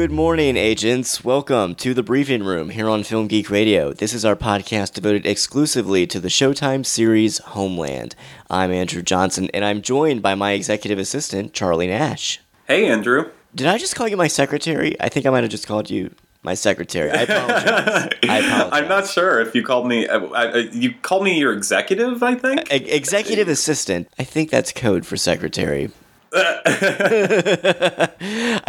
Good morning, agents. Welcome to the briefing room here on Film Geek Radio. This is our podcast devoted exclusively to the Showtime series Homeland. I'm Andrew Johnson, and I'm joined by my executive assistant, Charlie Nash. Hey, Andrew. Did I just call you my secretary? I think I might have just called you my secretary. I apologize. I apologize. I'm not sure if you called me. Uh, uh, you called me your executive, I think. E- executive assistant. I think that's code for secretary. I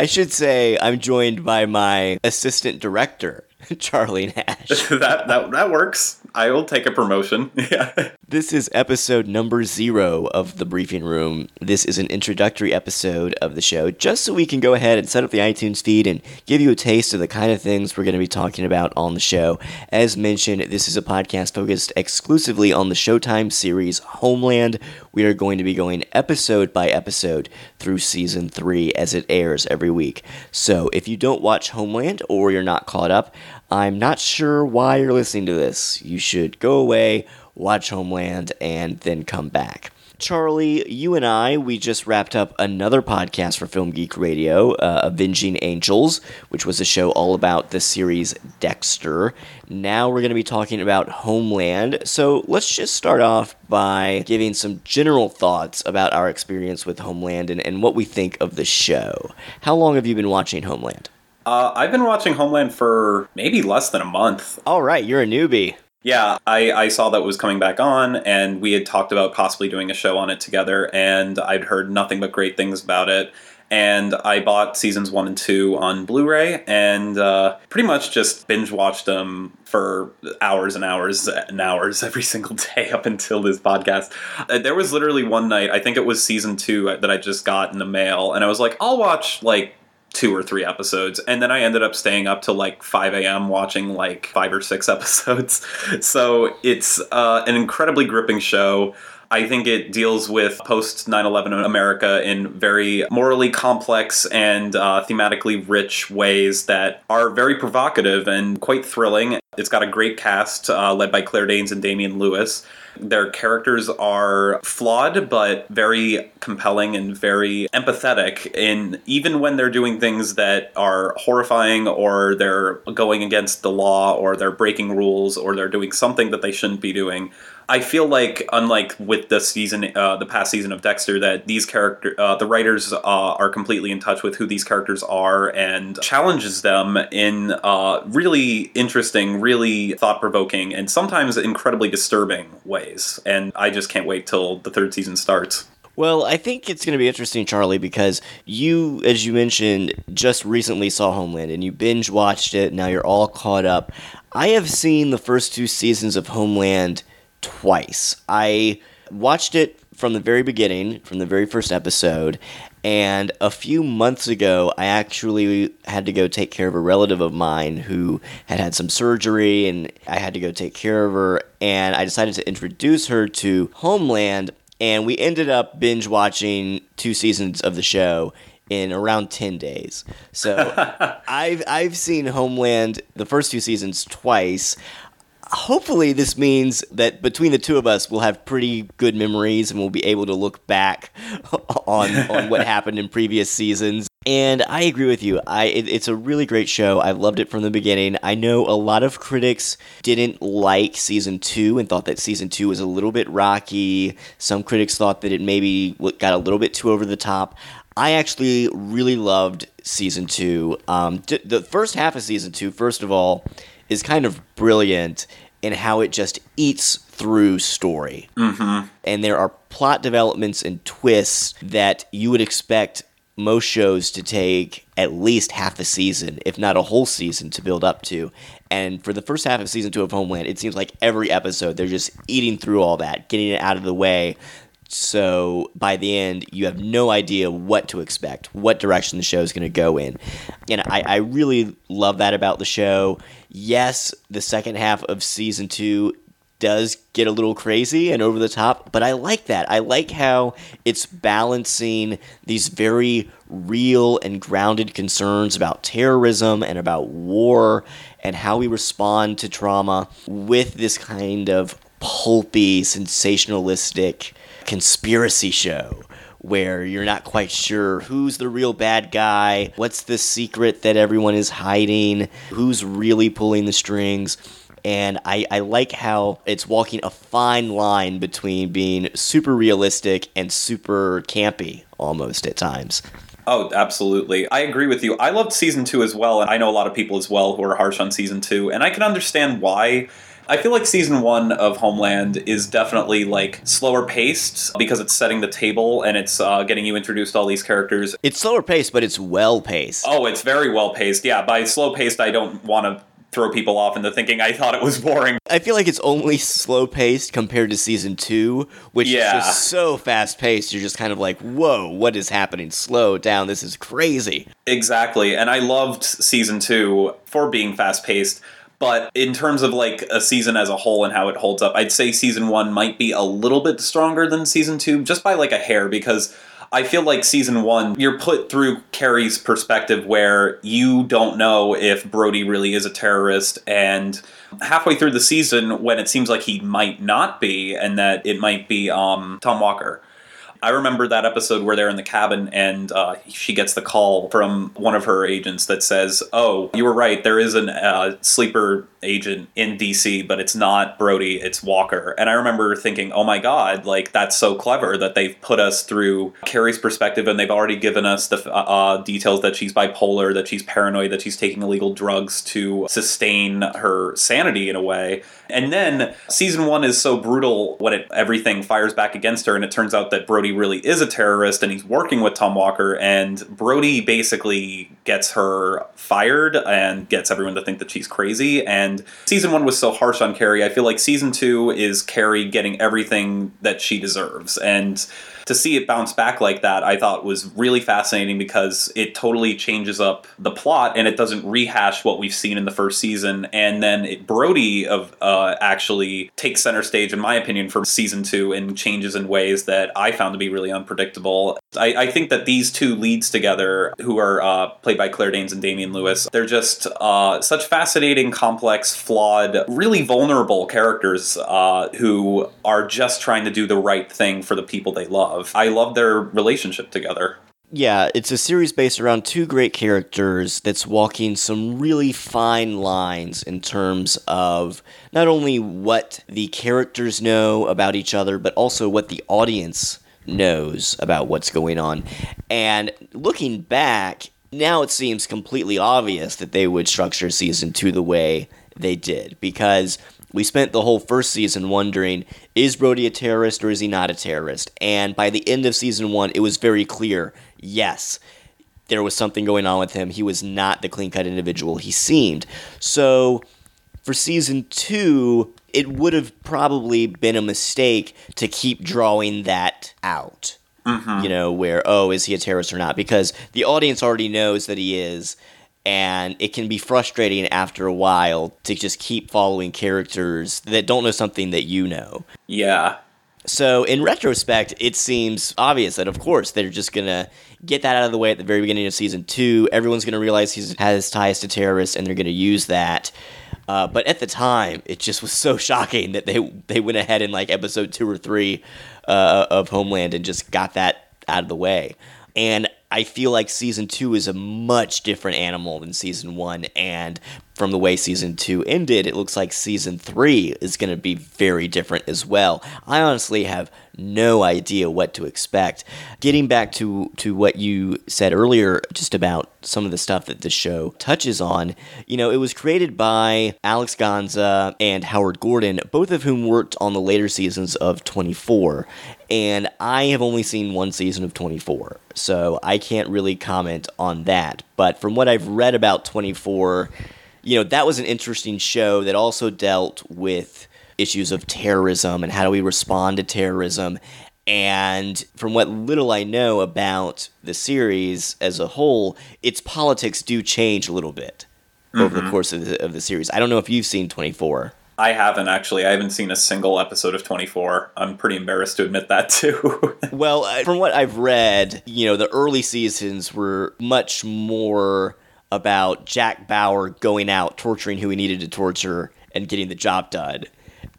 should say I'm joined by my assistant director, Charlie Nash. that that that works. I will take a promotion. Yeah. This is episode number zero of the briefing room. This is an introductory episode of the show, just so we can go ahead and set up the iTunes feed and give you a taste of the kind of things we're going to be talking about on the show. As mentioned, this is a podcast focused exclusively on the Showtime series Homeland. We are going to be going episode by episode through season three as it airs every week. So if you don't watch Homeland or you're not caught up, I'm not sure why you're listening to this. You should go away, watch Homeland, and then come back. Charlie, you and I, we just wrapped up another podcast for Film Geek Radio, uh, Avenging Angels, which was a show all about the series Dexter. Now we're going to be talking about Homeland. So let's just start off by giving some general thoughts about our experience with Homeland and, and what we think of the show. How long have you been watching Homeland? Uh, I've been watching Homeland for maybe less than a month. All right, you're a newbie. Yeah, I, I saw that was coming back on, and we had talked about possibly doing a show on it together, and I'd heard nothing but great things about it. And I bought seasons one and two on Blu ray and uh, pretty much just binge watched them for hours and hours and hours every single day up until this podcast. Uh, there was literally one night, I think it was season two, that I just got in the mail, and I was like, I'll watch like two or three episodes and then i ended up staying up till like 5 a.m watching like five or six episodes so it's uh, an incredibly gripping show I think it deals with post 9 11 America in very morally complex and uh, thematically rich ways that are very provocative and quite thrilling. It's got a great cast uh, led by Claire Danes and Damian Lewis. Their characters are flawed, but very compelling and very empathetic. And even when they're doing things that are horrifying, or they're going against the law, or they're breaking rules, or they're doing something that they shouldn't be doing, I feel like, unlike with the season, uh, the past season of Dexter, that these character, uh, the writers uh, are completely in touch with who these characters are and challenges them in uh, really interesting, really thought provoking, and sometimes incredibly disturbing ways. And I just can't wait till the third season starts. Well, I think it's going to be interesting, Charlie, because you, as you mentioned, just recently saw Homeland and you binge watched it. Now you're all caught up. I have seen the first two seasons of Homeland twice. I watched it from the very beginning, from the very first episode, and a few months ago, I actually had to go take care of a relative of mine who had had some surgery, and I had to go take care of her. And I decided to introduce her to Homeland, and we ended up binge watching two seasons of the show in around 10 days. So I've I've seen Homeland the first two seasons twice hopefully this means that between the two of us we'll have pretty good memories and we'll be able to look back on on what happened in previous seasons and I agree with you. I it, it's a really great show. I've loved it from the beginning. I know a lot of critics didn't like season 2 and thought that season 2 was a little bit rocky. Some critics thought that it maybe got a little bit too over the top. I actually really loved season 2. Um, the first half of season two, first of all, is kind of brilliant in how it just eats through story. Mm-hmm. And there are plot developments and twists that you would expect most shows to take at least half a season, if not a whole season, to build up to. And for the first half of season two of Homeland, it seems like every episode they're just eating through all that, getting it out of the way So by the end, you have no idea what to expect, what direction the show is going to go in. And I, I really love that about the show. Yes, the second half of season two does get a little crazy and over the top, but I like that. I like how it's balancing these very real and grounded concerns about terrorism and about war and how we respond to trauma with this kind of pulpy, sensationalistic conspiracy show where you're not quite sure who's the real bad guy, what's the secret that everyone is hiding, who's really pulling the strings and I, I like how it's walking a fine line between being super realistic and super campy almost at times. Oh, absolutely. I agree with you. I loved season two as well, and I know a lot of people as well who are harsh on season two, and I can understand why. I feel like season one of Homeland is definitely like slower paced because it's setting the table and it's uh, getting you introduced to all these characters. It's slower paced, but it's well paced. Oh, it's very well paced. Yeah, by slow paced, I don't want to throw people off into thinking I thought it was boring. I feel like it's only slow paced compared to season two, which yeah. is just so fast paced. You're just kind of like, whoa, what is happening? Slow down. This is crazy. Exactly. And I loved season two for being fast paced. But in terms of like a season as a whole and how it holds up, I'd say season one might be a little bit stronger than season two, just by like a hair, because I feel like season one, you're put through Carrie's perspective where you don't know if Brody really is a terrorist. And halfway through the season, when it seems like he might not be, and that it might be um, Tom Walker I remember that episode where they're in the cabin and uh, she gets the call from one of her agents that says, "Oh, you were right. There is a uh, sleeper agent in DC, but it's not Brody. It's Walker." And I remember thinking, "Oh my god! Like that's so clever that they've put us through Carrie's perspective and they've already given us the uh, uh, details that she's bipolar, that she's paranoid, that she's taking illegal drugs to sustain her sanity in a way." And then season one is so brutal when it everything fires back against her, and it turns out that Brody really is a terrorist and he's working with Tom Walker. And Brody basically gets her fired and gets everyone to think that she's crazy. And season one was so harsh on Carrie. I feel like season two is Carrie getting everything that she deserves. And to see it bounce back like that, I thought was really fascinating because it totally changes up the plot and it doesn't rehash what we've seen in the first season. And then it, Brody of uh, actually takes center stage, in my opinion, for season two and changes in ways that I found to be really unpredictable. I, I think that these two leads together, who are uh, played by Claire Danes and Damian Lewis, they're just uh, such fascinating, complex, flawed, really vulnerable characters uh, who are just trying to do the right thing for the people they love love. I love their relationship together. Yeah, it's a series based around two great characters that's walking some really fine lines in terms of not only what the characters know about each other, but also what the audience knows about what's going on. And looking back, now it seems completely obvious that they would structure season two the way they did because we spent the whole first season wondering is Brody a terrorist or is he not a terrorist? And by the end of season one, it was very clear yes, there was something going on with him. He was not the clean cut individual he seemed. So for season two, it would have probably been a mistake to keep drawing that out. Mm-hmm. You know, where, oh, is he a terrorist or not? Because the audience already knows that he is and it can be frustrating after a while to just keep following characters that don't know something that you know. Yeah. So, in retrospect, it seems obvious that, of course, they're just going to get that out of the way at the very beginning of season two. Everyone's going to realize he has ties to terrorists, and they're going to use that. Uh, but at the time, it just was so shocking that they they went ahead in like episode two or three uh, of Homeland and just got that out of the way. And I feel like season two is a much different animal than season one, and from the way season two ended, it looks like season three is going to be very different as well. I honestly have no idea what to expect. Getting back to to what you said earlier, just about some of the stuff that the show touches on, you know, it was created by Alex Gansa and Howard Gordon, both of whom worked on the later seasons of 24. And I have only seen one season of 24, so I can't really comment on that. But from what I've read about 24, you know, that was an interesting show that also dealt with issues of terrorism and how do we respond to terrorism. And from what little I know about the series as a whole, its politics do change a little bit over the course of the, of the series. I don't know if you've seen 24. I haven't actually. I haven't seen a single episode of 24. I'm pretty embarrassed to admit that too. Well, uh, from what I've read, you know, the early seasons were much more about Jack Bauer going out, torturing who he needed to torture, and getting the job done.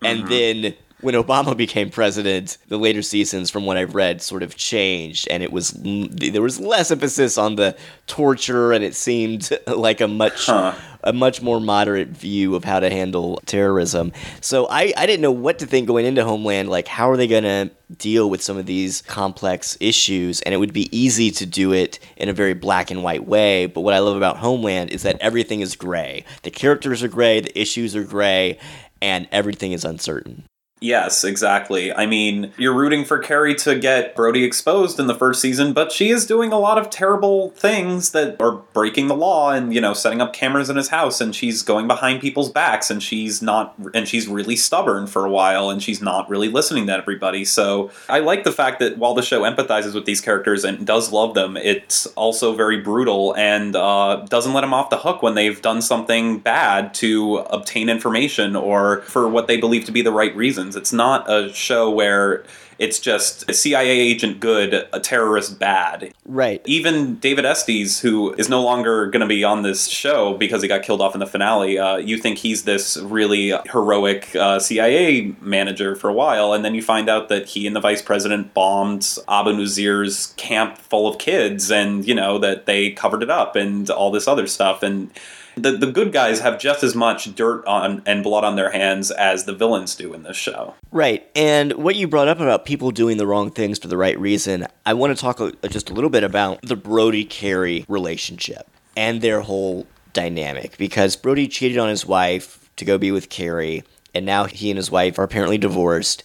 And mm-hmm. then when Obama became president, the later seasons, from what I've read, sort of changed, and it was there was less emphasis on the torture, and it seemed like a much Huh. a much more moderate view of how to handle terrorism. So I, I didn't know what to think going into Homeland. Like, how are they going to deal with some of these complex issues? And it would be easy to do it in a very black and white way. But what I love about Homeland is that everything is gray. The characters are gray, the issues are gray, and everything is uncertain. Yes, exactly. I mean, you're rooting for Carrie to get Brody exposed in the first season, but she is doing a lot of terrible things that are breaking the law and, you know, setting up cameras in his house and she's going behind people's backs and she's not and she's really stubborn for a while and she's not really listening to everybody. So, I like the fact that while the show empathizes with these characters and does love them, it's also very brutal and uh, doesn't let them off the hook when they've done something bad to obtain information or for what they believe to be the right reasons. It's not a show where it's just a CIA agent good, a terrorist bad. Right. Even David Estes, who is no longer going to be on this show because he got killed off in the finale, uh, you think he's this really heroic uh, CIA manager for a while, and then you find out that he and the vice president bombed Abu Nazir's camp full of kids, and you know that they covered it up and all this other stuff, and the the good guys have just as much dirt on and blood on their hands as the villains do in this show. Right. And what you brought up about people doing the wrong things for the right reason, I want to talk a, just a little bit about the Brody Carrie relationship and their whole dynamic because Brody cheated on his wife to go be with Carrie, and now he and his wife are apparently divorced.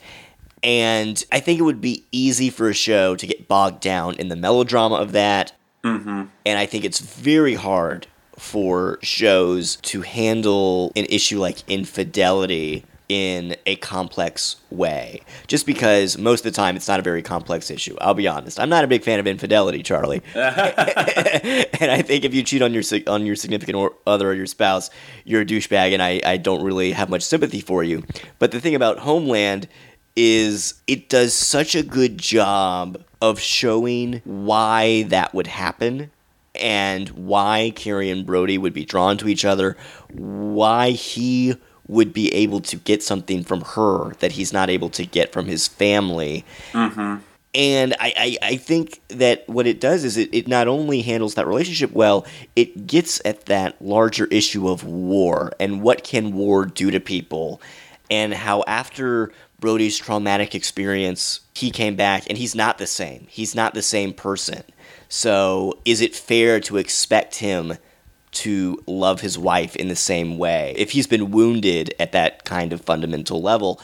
And I think it would be easy for a show to get bogged down in the melodrama of that. Mm-hmm. And I think it's very hard for shows to handle an issue like infidelity in a complex way. Just because most of the time it's not a very complex issue. I'll be honest. I'm not a big fan of infidelity, Charlie. and I think if you cheat on your on your significant or other or your spouse, you're a douchebag, and I, I don't really have much sympathy for you. But the thing about Homeland is it does such a good job of showing why that would happen and why Carrie and Brody would be drawn to each other, why he would be able to get something from her that he's not able to get from his family. Mm-hmm. And I, I, I think that what it does is it, it not only handles that relationship well, it gets at that larger issue of war and what can war do to people, and how after Brody's traumatic experience, he came back and he's not the same. He's not the same person. So, is it fair to expect him to love his wife in the same way if he's been wounded at that kind of fundamental level?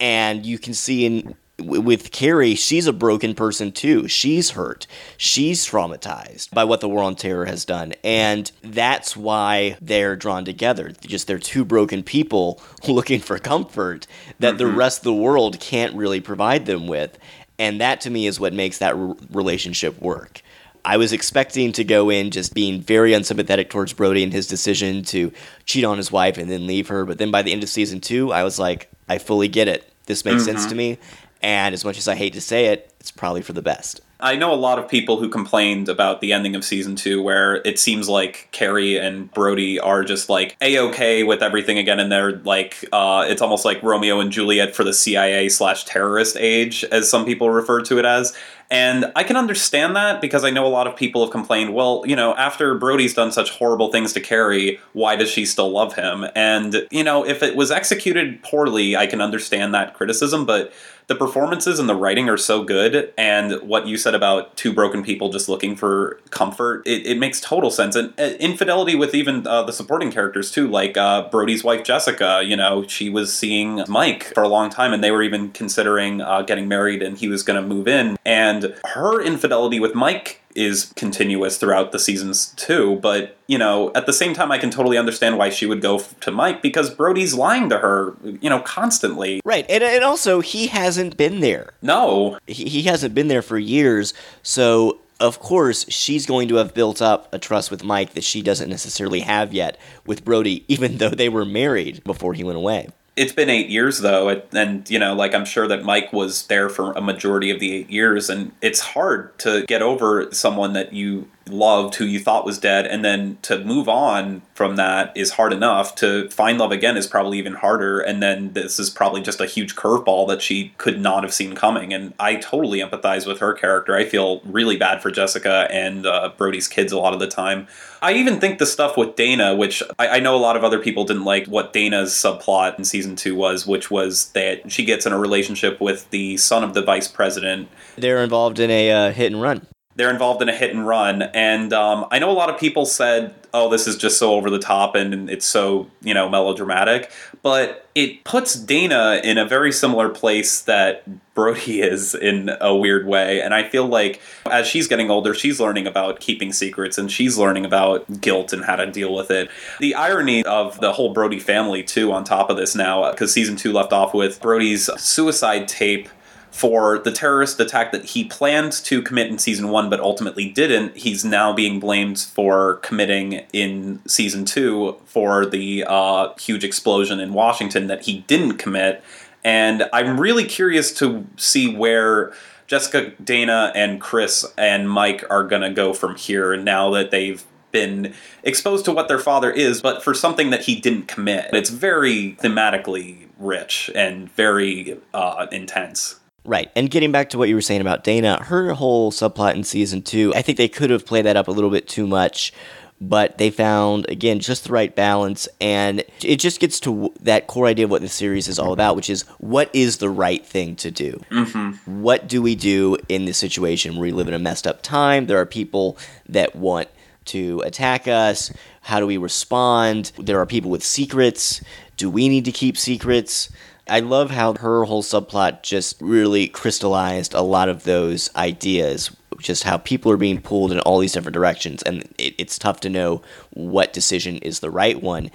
And you can see in with Carrie, she's a broken person too. She's hurt. She's traumatized by what the war on terror has done. And that's why they're drawn together. Just they're two broken people looking for comfort that the mm-hmm. rest of the world can't really provide them with. And that to me is what makes that r- relationship work. I was expecting to go in just being very unsympathetic towards Brody and his decision to cheat on his wife and then leave her. But then by the end of season two, I was like, I fully get it. This makes sense to me. And as much as I hate to say it, it's probably for the best. I know a lot of people who complained about the ending of season two, where it seems like Carrie and Brody are just like a okay with everything again, and they're like, uh, it's almost like Romeo and Juliet for the CIA slash terrorist age, as some people refer to it as. And I can understand that because I know a lot of people have complained, well, you know, after Brody's done such horrible things to Carrie, why does she still love him? And, you know, if it was executed poorly, I can understand that criticism, but the performances and the writing are so good and what you said about two broken people just looking for comfort it, it makes total sense and uh, infidelity with even uh, the supporting characters too like uh, brody's wife jessica you know she was seeing mike for a long time and they were even considering uh, getting married and he was going to move in and her infidelity with mike is continuous throughout the seasons too. But you know, at the same time, I can totally understand why she would go f- to Mike because Brody's lying to her, you know, constantly. Right, and, and also he hasn't been there. No, He, he hasn't been there for years, so of course she's going to have built up a trust with Mike that she doesn't necessarily have yet with Brody, even though they were married before he went away. It's been eight years though, and you know, like I'm sure that Mike was there for a majority of the eight years, and it's hard to get over someone that you loved who you thought was dead, and then to move on from that is hard enough. To find love again is probably even harder, and then this is probably just a huge curveball that she could not have seen coming. And I totally empathize with her character. I feel really bad for Jessica and uh, Brody's kids a lot of the time. I even think the stuff with Dana, which I, I know a lot of other people didn't like what Dana's subplot in season two was, which was that she gets in a relationship with the son of the vice president. They're involved in a uh, hit and run. They're involved in a hit and run, and um, I know a lot of people said, "Oh, this is just so over the top and it's so you know melodramatic," but it puts Dana in a very similar place that Brody is in a weird way, and I feel like as she's getting older, she's learning about keeping secrets and she's learning about guilt and how to deal with it. The irony of the whole Brody family too, on top of this now, because season two left off with Brody's suicide tape for the terrorist attack that he planned to commit in season one but ultimately didn't. He's now being blamed for committing in season two for the uh, huge explosion in Washington that he didn't commit. And I'm really curious to see where Jessica, Dana, and Chris and Mike are going to go from here now that they've been exposed to what their father is, but for something that he didn't commit. It's very thematically rich and very uh, intense. Right. And getting back to what you were saying about Dana, her whole subplot in season two, I think they could have played that up a little bit too much, but they found, again, just the right balance. And it just gets to that core idea of what the series is all about, which is what is the right thing to do? Mm-hmm. What do we do in this situation? Where we live in a messed up time. There are people that want to attack us. How do we respond? There are people with secrets. Do we need to keep secrets? I love how her whole subplot just really crystallized a lot of those ideas, just how people are being pulled in all these different directions, and it, it's tough to know what decision is the right one.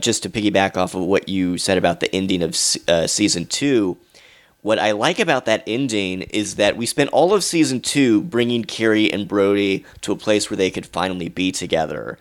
Just to piggyback off of what you said about the ending of uh, season two, what I like about that ending is that we spent all of season two bringing Carrie and Brody to a place where they could finally be together.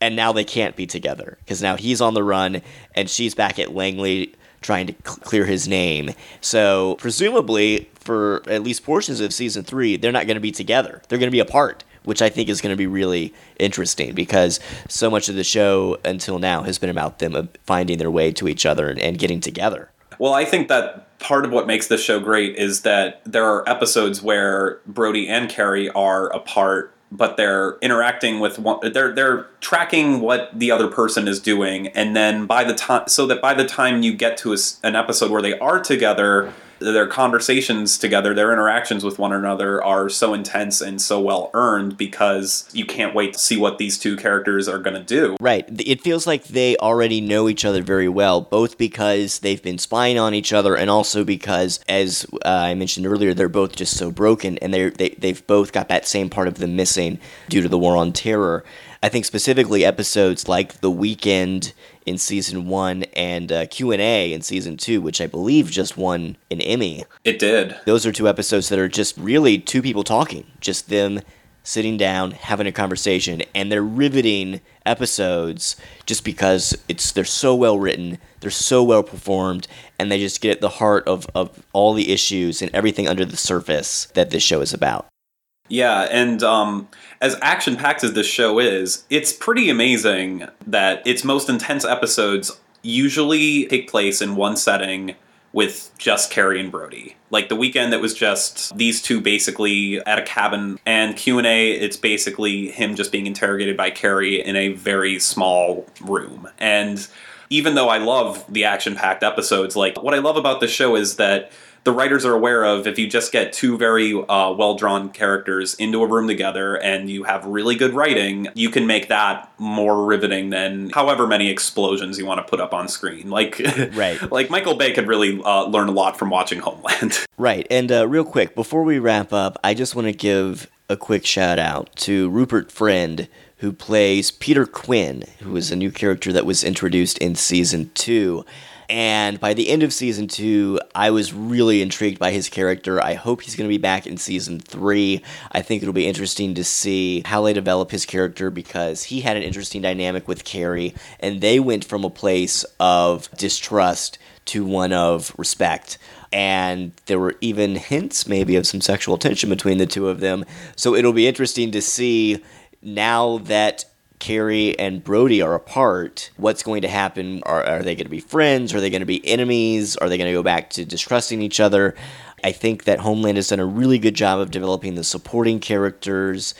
And now they can't be together because now he's on the run and she's back at Langley trying to cl- clear his name. So, presumably, for at least portions of season three, they're not going to be together. They're going to be apart, which I think is going to be really interesting because so much of the show until now has been about them uh, finding their way to each other and, and getting together. Well, I think that part of what makes this show great is that there are episodes where Brody and Carrie are apart, but they're interacting with one. They're they're tracking what the other person is doing, and then by the time, so that by the time you get to a an episode where they are together, their conversations together, their interactions with one another are so intense and so well earned because you can't wait to see what these two characters are going to do. Right. It feels like they already know each other very well, both because they've been spying on each other and also because, as uh, I mentioned earlier, they're both just so broken and they're, they, they've both got that same part of them missing due to the war on terror. I think specifically episodes like The Weekend in season one and uh, Q&A in season two, which I believe just won an Emmy. It did. Those are two episodes that are just really two people talking, just them sitting down, having a conversation, and they're riveting episodes just because it's they're so well written, they're so well performed, and they just get at the heart of, of all the issues and everything under the surface that this show is about. Yeah, and um, as action packed as this show is, it's pretty amazing that its most intense episodes usually take place in one setting with just Carrie and Brody. Like the weekend that was just these two basically at a cabin and Q&A it's basically him just being interrogated by Carrie in a very small room. And even though I love the action-packed episodes, like what I love about this show is that the writers are aware of if you just get two very uh, well drawn characters into a room together and you have really good writing, you can make that more riveting than however many explosions you want to put up on screen. Like, Right. like Michael Bay could really uh, learn a lot from watching Homeland. Right. And uh, real quick, before we wrap up, I just want to give a quick shout out to Rupert Friend, who plays Peter Quinn, who is a new character that was introduced in season two. And by the end of season two, I was really intrigued by his character. I hope he's going to be back in season three. I think it'll be interesting to see how they develop his character because he had an interesting dynamic with Carrie, and they went from a place of distrust to one of respect. And there were even hints, maybe, of some sexual tension between the two of them. So it'll be interesting to see now that Carrie and Brody are apart, what's going to happen? Are, are they going to be friends? Are they going to be enemies? Are they going to go back to distrusting each other? I think that Homeland has done a really good job of developing the supporting characters.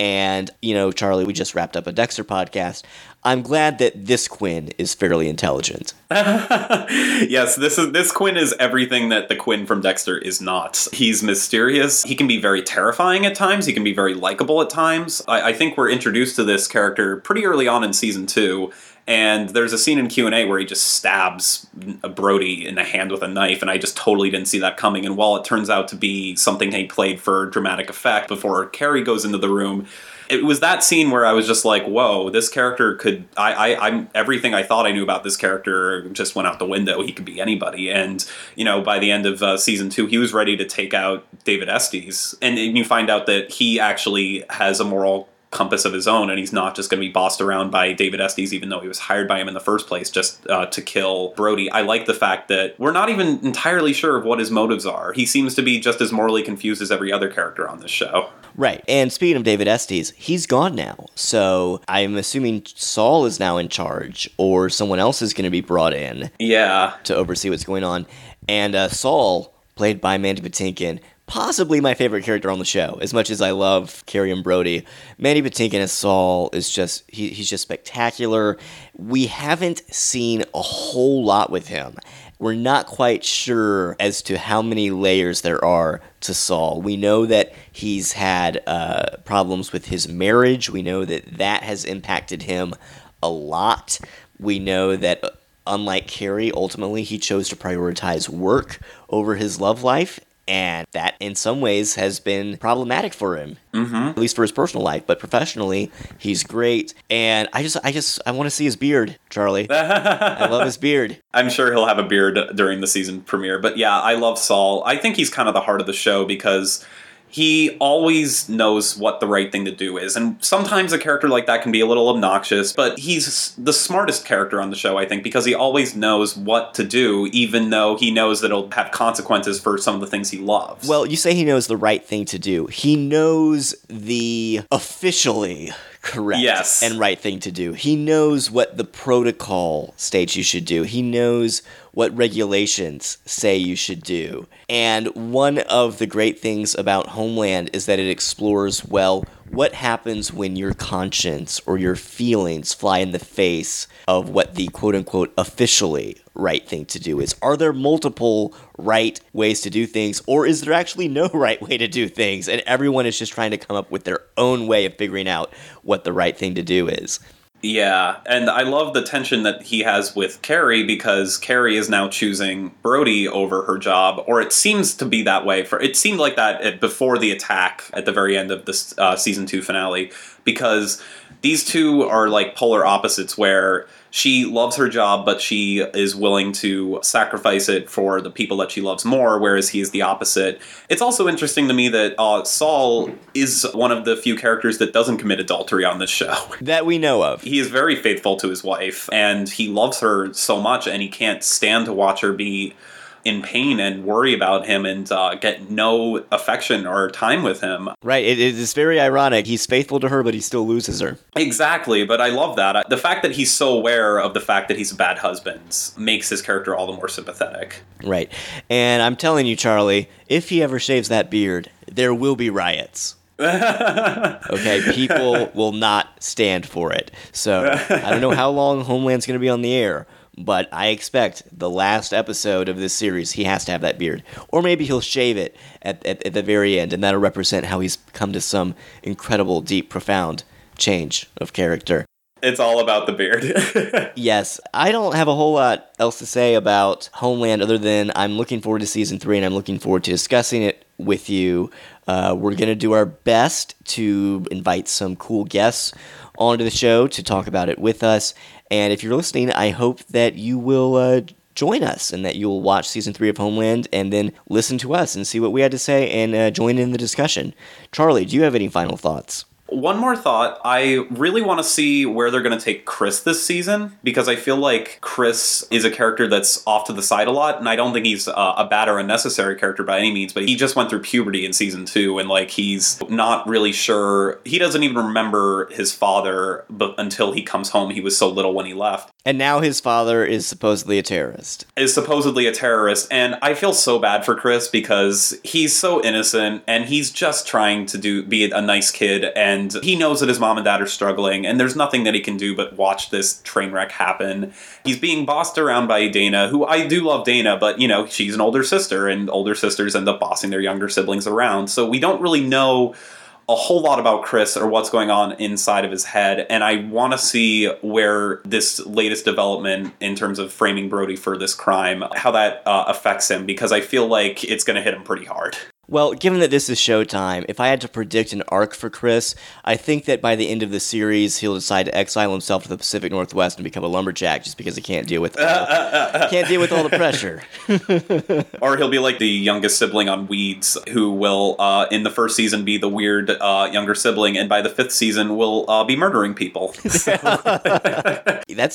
And, you know, Charlie, we just wrapped up a Dexter podcast. I'm glad that this Quinn is fairly intelligent. yes, this is this Quinn is everything that the Quinn from Dexter is not. He's mysterious. He can be very terrifying at times. He can be very likable at times. I, I think we're introduced to this character pretty early on in season two. And there's a scene in Q and A where he just stabs Brody in the hand with a knife, and I just totally didn't see that coming. And while it turns out to be something he played for dramatic effect before Carrie goes into the room, it was that scene where I was just like, "Whoa, this character could." I, I, I'm everything I thought I knew about this character just went out the window. He could be anybody, and you know, by the end of uh, season two, he was ready to take out David Estes, and you find out that he actually has a moral compass of his own, and he's not just going to be bossed around by David Estes, even though he was hired by him in the first place just uh, to kill Brody. I like the fact that we're not even entirely sure of what his motives are. He seems to be just as morally confused as every other character on this show. Right. And speaking of David Estes, he's gone now. So I'm assuming Saul is now in charge, or someone else is going to be brought in. Yeah. To oversee what's going on. And uh, Saul, played by Mandy Patinkin, possibly my favorite character on the show. As much as I love Carrie and Brody, Mandy Patinkin as Saul is just he, he's just spectacular. We haven't seen a whole lot with him. We're not quite sure as to how many layers there are to Saul. We know that he's had uh, problems with his marriage. We know that that has impacted him a lot. We know that uh, unlike Carrie, ultimately he chose to prioritize work over his love life, and that in some ways has been problematic for him mm-hmm. at least for his personal life but professionally he's great. And i just i just i want to see his beard charlie. I love his beard. I'm sure he'll have a beard during the season premiere but yeah i love saul. I think he's kind of the heart of the show because he always knows what the right thing to do is. And sometimes a character like that can be a little obnoxious, but he's the smartest character on the show, I think, because he always knows what to do, even though he knows that it'll have consequences for some of the things he loves. Well, you say he knows the right thing to do. He knows the officially correct yes. and right thing to do. He knows what the protocol states you should do. He knows what regulations say you should do. And one of the great things about Homeland is that it explores, well, what happens when your conscience or your feelings fly in the face of what the quote unquote officially right thing to do is? Are there multiple right ways to do things, or is there actually no right way to do things? And everyone is just trying to come up with their own way of figuring out what the right thing to do is. Yeah, and I love the tension that he has with Carrie because Carrie is now choosing Brody over her job, or it seems to be that way. For it seemed like that before the attack at the very end of this uh, season two finale, because these two are like polar opposites where she loves her job, but she is willing to sacrifice it for the people that she loves more, whereas he is the opposite. It's also interesting to me that uh, Saul is one of the few characters that doesn't commit adultery on this show. That we know of. He is very faithful to his wife, and he loves her so much, and he can't stand to watch her be in pain and worry about him and uh, get no affection or time with him. Right. It is very ironic. He's faithful to her, but he still loses her. Exactly. But I love that. The fact that he's so aware of the fact that he's a bad husband makes his character all the more sympathetic. Right. And I'm telling you, Charlie, if he ever shaves that beard, there will be riots. okay, people will not stand for it. So I don't know how long Homeland's going to be on the air, but I expect the last episode of this series, he has to have that beard. Or maybe he'll shave it at, at, at, the very end, and that'll represent how he's come to some incredible, deep, profound change of character. It's all about the beard. Yes, I don't have a whole lot else to say about Homeland other than I'm looking forward to season three and I'm looking forward to discussing it with you. Uh, we're going to do our best to invite some cool guests onto the show to talk about it with us. And if you're listening, I hope that you will uh, join us and that you'll watch season three of Homeland and then listen to us and see what we had to say and uh, join in the discussion. Charlie, do you have any final thoughts? One more thought. I really want to see where they're going to take Chris this season because I feel like Chris is a character that's off to the side a lot, and I don't think he's uh, a bad or unnecessary character by any means. But he just went through puberty in season two, and like he's not really sure. He doesn't even remember his father, but until he comes home, he was so little when he left. And now his father is supposedly a terrorist. Is supposedly a terrorist, and I feel so bad for Chris because he's so innocent and he's just trying to do be a nice kid and and he knows that his mom and dad are struggling, and there's nothing that he can do but watch this train wreck happen. He's being bossed around by Dana, who I do love Dana, but you know, she's an older sister, and older sisters end up bossing their younger siblings around. So we don't really know a whole lot about Chris or what's going on inside of his head, and I want to see where this latest development in terms of framing Brody for this crime, how that uh, affects him, because I feel like it's going to hit him pretty hard. Well, given that this is Showtime, if I had to predict an arc for Chris, I think that by the end of the series, he'll decide to exile himself to the Pacific Northwest and become a lumberjack just because he can't deal with can't deal with all the pressure. or he'll be like the youngest sibling on Weeds, who will, uh, in the first season, be the weird uh, younger sibling, and by the fifth season, will uh, be murdering people. that's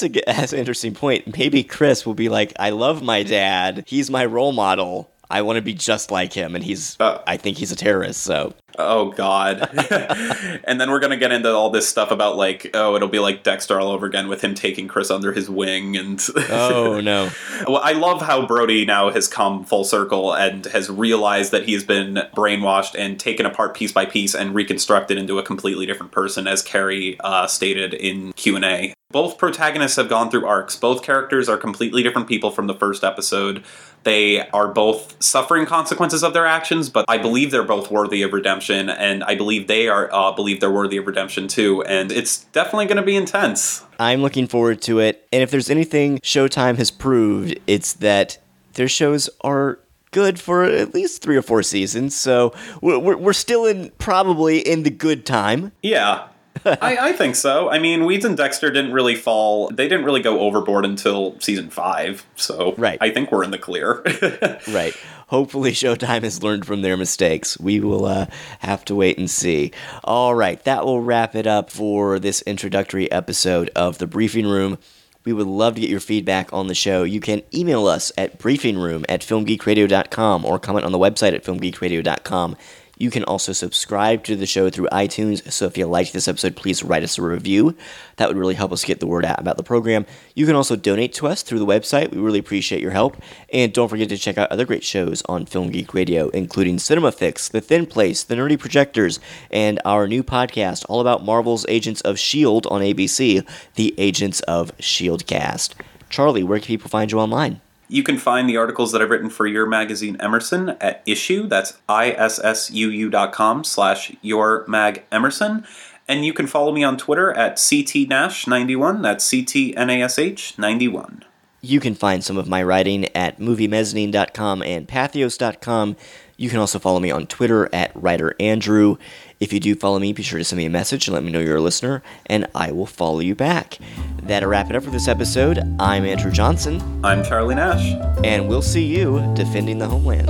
a that's an interesting point. Maybe Chris will be like, "I love my dad. He's my role model." I want to be just like him, and he's. Uh, I think he's a terrorist. So. Oh God. and then we're gonna get into all this stuff about like, oh, it'll be like Dexter all over again with him taking Chris under his wing, and. oh no. Well, I love how Brody now has come full circle and has realized that he has been brainwashed and taken apart piece by piece and reconstructed into a completely different person, as Carrie uh, stated in Q and A. Both protagonists have gone through arcs. Both characters are completely different people from the first episode. They are both suffering consequences of their actions, but I believe they're both worthy of redemption, and I believe they are uh, believe they're worthy of redemption too. And it's definitely going to be intense. I'm looking forward to it. And if there's anything Showtime has proved, it's that their shows are good for at least three or four seasons. So we're, we're still in probably in the good time. Yeah. I, I, think so. I mean, Weeds and Dexter didn't really fall. They didn't really go overboard until season five. So right. I think we're in the clear. right. Hopefully, Showtime has learned from their mistakes. We will uh, have to wait and see. All right, that will wrap it up for this introductory episode of the Briefing Room. We would love to get your feedback on the show. You can email us at briefingroom at filmgeekradio.com or comment on the website at filmgeekradio.com. You can also subscribe to the show through iTunes. So if you liked this episode, please write us a review. That would really help us get the word out about the program. You can also donate to us through the website. We really appreciate your help. And don't forget to check out other great shows on Film Geek Radio, including Cinema Fix, The Thin Place, The Nerdy Projectors, and our new podcast all about Marvel's Agents of S.H.I.E.L.D. on ABC, the Agents of S.H.I.E.L.D. cast. Charlie, where can people find you online? You can find the articles that I've written for your magazine Emerson at issue, that's issuu dot com slash your mag Emerson. And you can follow me on Twitter at CTNash91, that's C-T-N-A-S-H 91. You can find some of my writing at moviemezzanine.com and pathos.com. You can also follow me on Twitter at Writer Andrew. If you do follow me, be sure to send me a message and let me know you're a listener, and I will follow you back. That'll wrap it up for this episode. I'm Andrew Johnson. I'm Charlie Nash. And we'll see you defending the homeland.